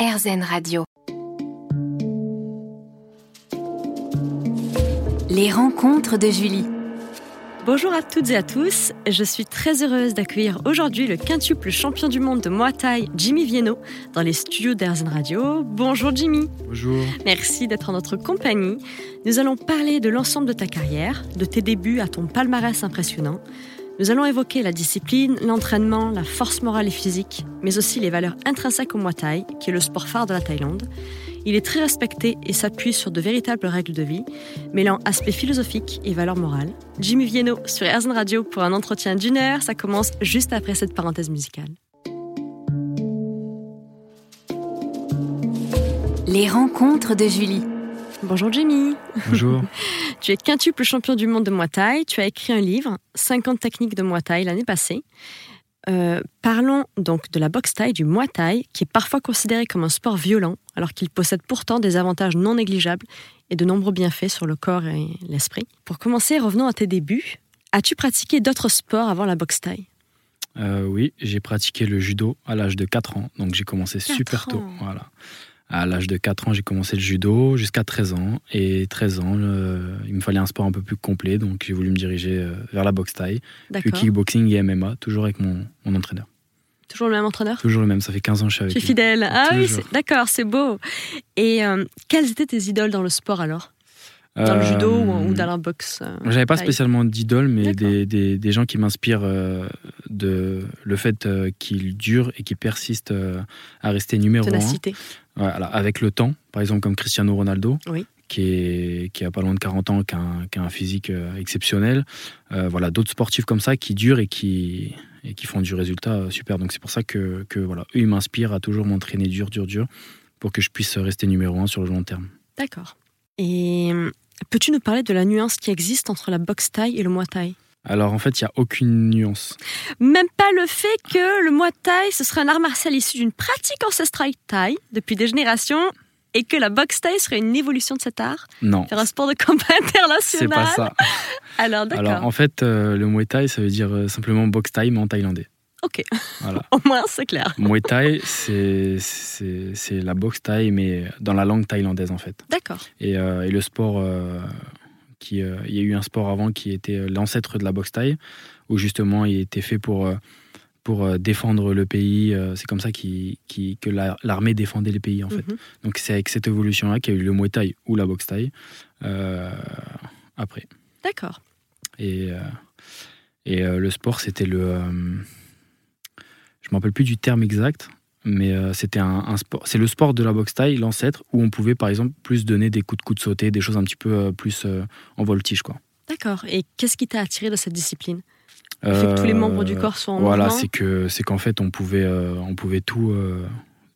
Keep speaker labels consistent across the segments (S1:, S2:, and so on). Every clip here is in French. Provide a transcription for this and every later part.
S1: RZN Radio. Les rencontres de Julie.
S2: Bonjour à toutes et à tous, je suis très heureuse d'accueillir aujourd'hui le quintuple champion du monde de Muay Thai, Jimmy Vienno, dans les studios d'Airzen Radio. Bonjour Jimmy.
S3: Bonjour.
S2: Merci d'être en notre compagnie. Nous allons parler de l'ensemble de ta carrière, de tes débuts à ton palmarès impressionnant. Nous allons évoquer la discipline, l'entraînement, la force morale et physique, mais aussi les valeurs intrinsèques au Muay Thai, qui est le sport phare de la Thaïlande. Il est très respecté et s'appuie sur de véritables règles de vie, mêlant aspects philosophiques et valeurs morales. Jimmy Vienno sur Airzone Radio pour un entretien d'une heure. Ça commence juste après cette parenthèse musicale.
S1: Les rencontres de Julie.
S2: Bonjour Jimmy.
S3: Bonjour.
S2: tu es quintuple champion du monde de Muay Thai. Tu as écrit un livre, 50 techniques de Muay Thai, l'année passée. Euh, parlons donc de la boxe Thai, du Muay Thai, qui est parfois considéré comme un sport violent, alors qu'il possède pourtant des avantages non négligeables et de nombreux bienfaits sur le corps et l'esprit. Pour commencer, revenons à tes débuts. As-tu pratiqué d'autres sports avant la boxe Thai
S3: euh, Oui, j'ai pratiqué le judo à l'âge de 4 ans, donc j'ai commencé super tôt. Voilà. À l'âge de 4 ans, j'ai commencé le judo. Jusqu'à 13 ans. Et 13 ans, il me fallait un sport un peu plus complet, donc j'ai voulu me diriger euh, vers la boxe taille, puis kickboxing et MMA, toujours avec mon, mon, entraîneur.
S2: Toujours le même entraîneur?
S3: Toujours le même, ça fait 15 ans que je suis avec
S2: Tu es fidèle. Ah oui, d'accord, c'est beau. Et euh, quelles étaient tes idoles dans le sport alors? Dans le judo ou, dans la boxe euh,
S3: J'avais pas spécialement d'idoles, mais des, des, des, gens qui m'inspirent de le fait qu'ils durent et qu'ils persistent à rester numéro
S2: Ténacité.
S3: un. avec le temps, par exemple comme Cristiano Ronaldo, qui, est, qui a pas loin de 40 ans, qui a un, physique exceptionnel. voilà, d'autres sportifs comme ça qui durent et qui, et qui font du résultat super. Donc c'est pour ça que, que voilà, eux, ils m'inspirent à toujours m'entraîner dur, dur, dur, pour que je puisse rester numéro un sur le long terme.
S2: D'accord. Et peux-tu nous parler de la nuance qui existe entre la boxe taille et le muay thai
S3: alors en fait, il n'y a aucune nuance.
S2: Même pas le fait que le Muay Thai, ce serait un art martial issu d'une pratique ancestrale Thai depuis des générations et que la boxe Thai serait une évolution de cet art?
S3: Non.
S2: Faire un sport de combat international?
S3: C'est pas ça.
S2: Alors d'accord.
S3: Alors en fait, euh, le Muay Thai, ça veut dire euh, simplement boxe Thai, mais en thaïlandais.
S2: Ok. Voilà. Au moins, c'est clair.
S3: Muay Thai, c'est la boxe Thai, mais dans la langue thaïlandaise en fait.
S2: D'accord.
S3: Et, euh, et, le sport euh, il y a eu un sport avant qui était euh, l'ancêtre de la boxe taille, où justement il était fait pour, euh, pour défendre le pays. C'est comme ça qui que l'armée défendait les pays en fait.
S2: Mhm.
S3: Donc c'est avec cette évolution-là qu'il y a eu le Muay Thai ou la boxe taille après.
S2: D'accord.
S3: Et, et le sport, c'était le. Je ne me rappelle plus du terme exact, mais euh, c'était un, sport. C'est le sport de la boxe taille, l'ancêtre, où on pouvait par exemple plus donner des coups de coups de sauté, des choses un petit peu euh, plus euh, en voltige, quoi.
S2: D'accord. Et qu'est-ce qui t'a attiré de cette discipline? Le fait que tous les membres du corps soient en
S3: Voilà, c'est que c'est qu'en fait on pouvait on pouvait tout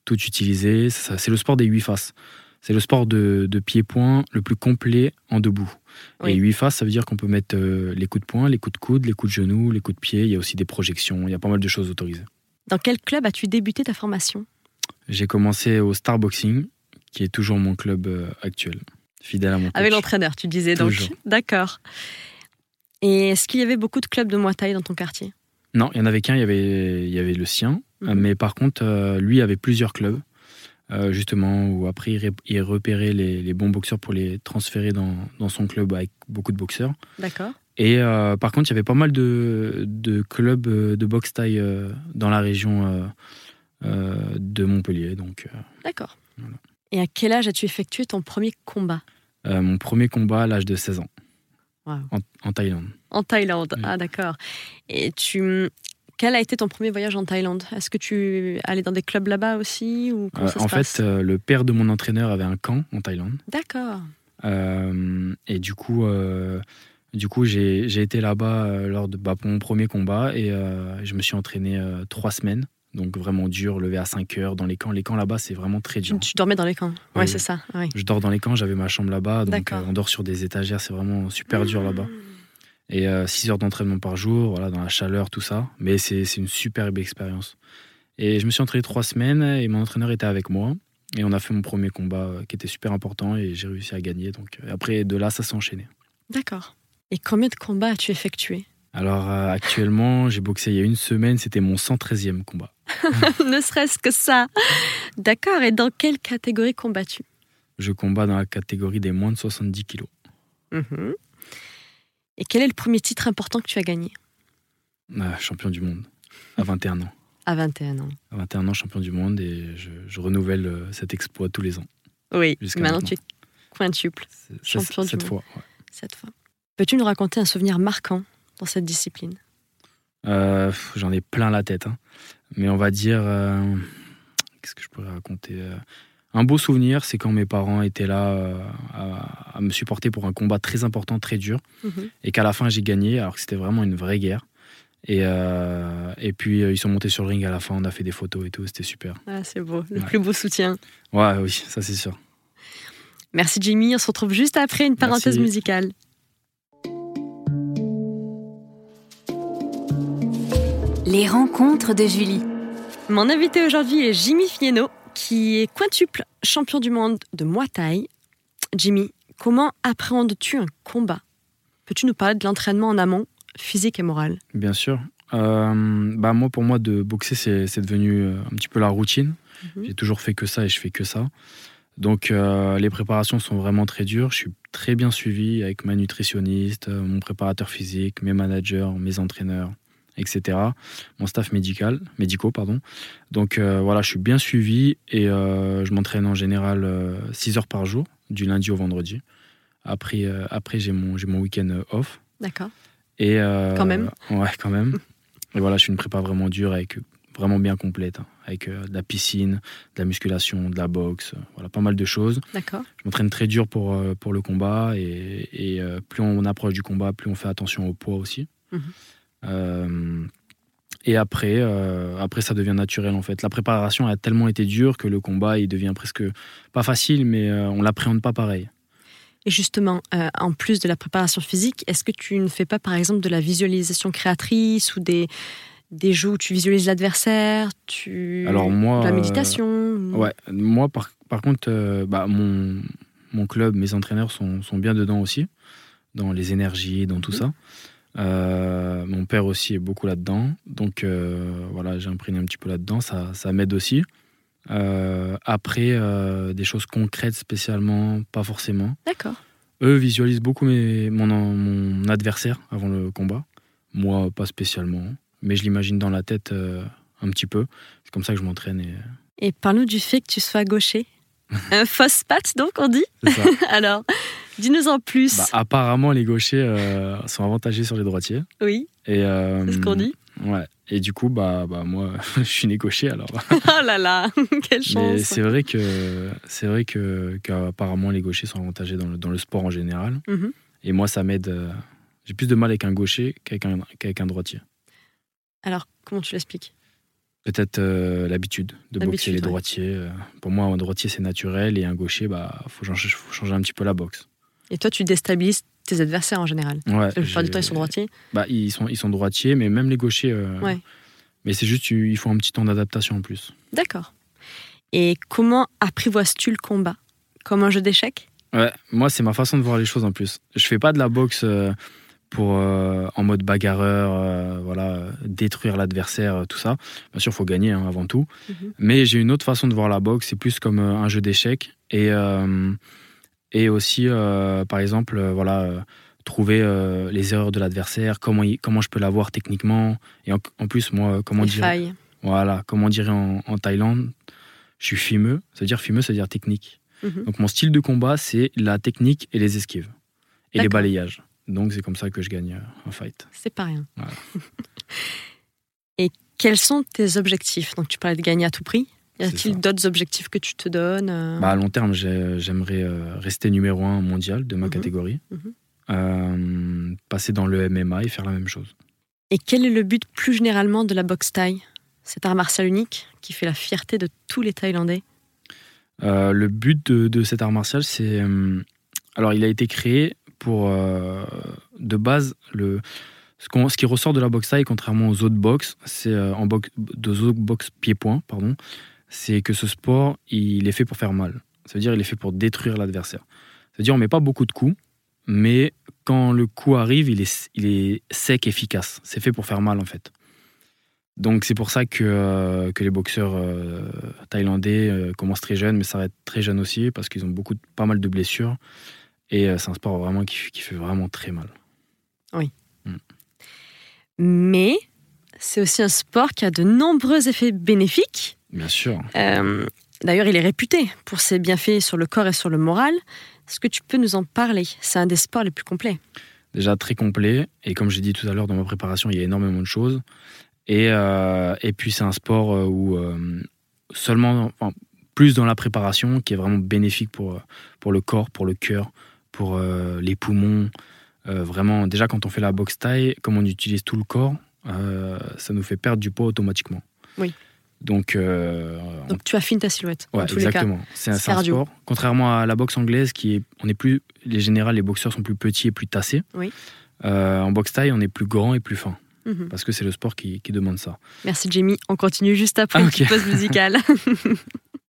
S3: tout utiliser. C'est le sport des huit faces. C'est le sport de, de pied-point le plus complet en debout. Et huit faces, ça veut dire qu'on peut mettre les coups de poing, les coups de coude, les coups de genoux, les coups de pied. Il y a aussi des projections. Il y a pas mal de choses autorisées.
S2: Dans quel club as-tu débuté ta formation?
S3: J'ai commencé au Starboxing, qui est toujours mon club euh, actuel, fidèle à mon coach.
S2: Avec l'entraîneur, tu disais donc. D'accord. Et est-ce qu'il y avait beaucoup de clubs de Muay Thai dans ton quartier?
S3: Non, il y en avait qu'un, il y avait, il y avait le sien. Mhm. Mais par contre, euh, lui avait plusieurs clubs, euh, justement, où après il repérait les, bons boxeurs pour les transférer dans, dans son club avec beaucoup de boxeurs.
S2: D'accord.
S3: Et euh, par contre, il y avait pas mal de, de clubs euh, de boxe taille euh, dans la région de Montpellier. Donc,
S2: D'accord. Et à quel âge as-tu effectué ton premier combat?
S3: Mon premier combat à l'âge de 16 ans. En, Thaïlande.
S2: En Thaïlande, ah d'accord. Et tu, quel a été ton premier voyage en Thaïlande? Est-ce que tu allais dans des clubs là-bas aussi ou
S3: En fait, le père de mon entraîneur avait un camp en Thaïlande.
S2: D'accord.
S3: et du coup, du coup, j'ai été là-bas euh, lors de bah, mon premier combat et euh, je me suis entraîné euh, trois semaines. Donc vraiment dur, levé à 5 heures dans les camps. Les camps là-bas, c'est vraiment très dur.
S2: Tu, dormais dans les camps Ouais, c'est ça.
S3: Je dors dans les camps, j'avais ma chambre là-bas. Donc on dort sur des étagères, c'est vraiment super dur là-bas. Et 6 heures d'entraînement par jour, voilà, dans la chaleur, tout ça. Mais c'est une superbe expérience. Et je me suis entraîné trois semaines et mon entraîneur était avec moi. Et on a fait mon premier combat qui était super important et j'ai réussi à gagner. Donc après, de là, ça s'est enchaîné.
S2: D'accord. Et combien de combats as-tu effectué
S3: Alors euh, actuellement, j'ai boxé il y a une semaine, c'était mon 113e combat.
S2: ne serait-ce que ça. D'accord, et dans quelle catégorie combats-tu?
S3: Je combats dans la catégorie des moins de 70 kilos.
S2: Mhm. Et quel est le premier titre important que tu as gagné?
S3: Ah, Champion du monde, à 21 ans.
S2: À 21 ans.
S3: À 21 ans, champion du monde, et je, renouvelle euh, cet exploit tous les ans.
S2: Oui, maintenant, tu es quintuple, champion du
S3: cette
S2: monde.
S3: Fois,
S2: Cette fois. Peux-tu nous raconter un souvenir marquant dans cette discipline?
S3: Euh, J'en ai plein la tête. Hein. Mais on va dire. Euh, qu'est-ce que je pourrais raconter un beau souvenir, c'est quand mes parents étaient là à, me supporter pour un combat très important, très dur, mhm. et qu'à la fin j'ai gagné, alors que c'était vraiment une vraie guerre. Et, euh, et puis euh, ils sont montés sur le ring à la fin, on a fait des photos et tout, c'était super.
S2: Ah, c'est beau, le plus beau soutien.
S3: Ouais, oui, ça c'est sûr.
S2: Merci Jimmy, on se retrouve juste après une parenthèse musicale.
S1: Les rencontres de Julie.
S2: Mon invité aujourd'hui est Jimmy Fieno, qui est quintuple champion du monde de Muay Thai. Jimmy, comment appréhendes-tu un combat? Peux-tu nous parler de l'entraînement en amont physique et morale
S3: Bien sûr. Euh, bah moi, pour moi, de boxer, c'est devenu euh, un petit peu la routine. Mhm. J'ai toujours fait que ça et je fais que ça. Donc, euh, les préparations sont vraiment très dures. Je suis très bien suivi avec ma nutritionniste, mon préparateur physique, mes managers, mes entraîneurs, etc. Mon staff médical, médicaux, pardon. Donc, voilà, je suis bien suivi et je m'entraîne en général 6 heures par jour, du lundi au vendredi. Après, après j'ai mon, mon week-end off.
S2: D'accord.
S3: Et
S2: euh, quand même.
S3: Ouais, quand même. Et voilà, je suis une prépa vraiment dure avec vraiment bien complète, hein, avec euh, de la piscine, de la musculation, de la boxe, euh, voilà, pas mal de choses.
S2: D'accord.
S3: Je m'entraîne très dur pour, pour le combat et, et plus on approche du combat, plus on fait attention au poids aussi. Mhm. Et après, après, ça devient naturel en fait. La préparation a tellement été dure que le combat, il devient presque pas facile, mais on l'appréhende pas pareil.
S2: Et justement, euh, en plus de la préparation physique, est-ce que tu ne fais pas par exemple de la visualisation créatrice ou des, des jeux où tu visualises l'adversaire tu...
S3: Alors moi,
S2: de la méditation
S3: euh, Ouais, moi par, par contre, euh, bah, mon, mon club, mes entraîneurs sont, sont, bien dedans aussi, dans les énergies, dans tout ça. Mon père aussi est beaucoup là-dedans, donc voilà, j'ai imprégné un petit peu là-dedans, ça, ça m'aide aussi. Euh, après, euh, des choses concrètes spécialement, pas forcément.
S2: D'accord.
S3: Eux visualisent beaucoup mes, mon, mon, adversaire avant le combat. Moi, pas spécialement. Mais je l'imagine dans la tête euh, un petit peu. C'est comme ça que je m'entraîne. Et,
S2: et parle-nous du fait que tu sois gaucher. un fausse patte, donc, on dit
S3: ça.
S2: Alors, dis-nous en plus.
S3: Bah, apparemment, les gauchers sont avantagés sur les droitiers.
S2: Oui.
S3: Et,
S2: C'est ce qu'on dit.
S3: Ouais. Et du coup, bah, bah moi, je suis négocié alors.
S2: oh là là, quelle chance.
S3: Mais c'est vrai que c'est vrai que qu'apparemment les gauchers sont avantagés dans le, dans le sport en général. Mhm. Et moi, ça m'aide. Euh, j'ai plus de mal avec un gaucher qu'avec un, un droitier.
S2: Alors, comment tu l'expliques?
S3: Peut-être euh, l'habitude de boxer les droitiers. Euh. Pour moi, un droitier, c'est naturel et un gaucher, bah, faut changer, faut changer un petit peu la boxe.
S2: Et toi, tu déstabilises tes adversaires en général.
S3: Ouais,
S2: la plupart du temps, ils sont droitiers.
S3: Bah, ils sont, ils sont droitiers, mais même les gauchers. Euh,
S2: ouais.
S3: Mais c'est juste, il faut un petit temps d'adaptation en plus.
S2: D'accord. Et comment apprivoises-tu le combat? Comme un jeu d'échecs?
S3: Ouais, moi, c'est ma façon de voir les choses en plus. Je fais pas de la boxe euh, pour euh, en mode bagarreur, voilà, détruire l'adversaire, tout ça. Bien sûr, il faut gagner hein, avant tout. Mhm. Mais j'ai une autre façon de voir la boxe. C'est plus comme un jeu d'échecs. Et et aussi, euh, par exemple, euh, voilà, euh, trouver les erreurs de l'adversaire, comment, comment je peux l'avoir techniquement. Et en, plus, moi, comment dire. Voilà, comment dire en, en, Thaïlande, je suis fimeux. C'est-à-dire fimeux, c'est-à-dire technique. Mhm. Donc mon style de combat, c'est la technique et les esquives. Et les balayages. Donc c'est comme ça que je gagne un fight.
S2: C'est pas rien. et quels sont tes objectifs? Donc tu parlais de gagner à tout prix. Y a-t-il d'autres objectifs que tu te donnes euh
S3: bah, À long terme, j'aimerais euh, rester numéro un mondial de ma mhm. catégorie, mhm. Euh, passer dans le MMA et faire la même chose.
S2: Et quel est le but plus généralement de la boxe thaï? Cet art martial unique qui fait la fierté de tous les Thaïlandais
S3: Le but de, cet art martial, c'est... alors, il a été créé pour, de base, le, ce, qui ressort de la boxe thaï, contrairement aux autres boxes, c'est en boxe, autres boxe pied-point, pardon, c'est que ce sport, il est fait pour faire mal. Ça veut dire il est fait pour détruire l'adversaire. Ça veut dire on met pas beaucoup de coups, mais quand le coup arrive, il est, il est sec, efficace. C'est fait pour faire mal en fait. Donc c'est pour ça que, que les boxeurs thaïlandais commencent très jeunes, mais s'arrêtent très jeunes aussi, parce qu'ils ont beaucoup, pas mal de blessures. Et c'est un sport vraiment qui, qui, fait vraiment très mal.
S2: Oui. Mm. Mais c'est aussi un sport qui a de nombreux effets bénéfiques.
S3: Bien sûr.
S2: D'ailleurs, il est réputé pour ses bienfaits sur le corps et sur le moral. Est-ce que tu peux nous en parler? C'est un des sports les plus complets.
S3: Déjà très complet. Et comme j'ai dit tout à l'heure dans ma préparation, il y a énormément de choses. Et, euh, et puis c'est un sport euh, où euh, seulement, plus dans la préparation, qui est vraiment bénéfique pour, pour le corps, pour le cœur, pour les poumons. vraiment, déjà quand on fait la boxe taille, comme on utilise tout le corps, ça nous fait perdre du poids automatiquement.
S2: Oui.
S3: Donc, euh,
S2: Donc tu affines ta silhouette.
S3: Ouais, exactement. C'est un, sport. Contrairement à la boxe anglaise, qui est, on est plus, les générales, les boxeurs sont plus petits et plus tassés.
S2: Oui.
S3: Euh, en boxe taille, on est plus grand et plus fin. Mhm. Parce que c'est le sport qui, demande ça.
S2: Merci Jamie. On continue juste après ah, une pause musicale.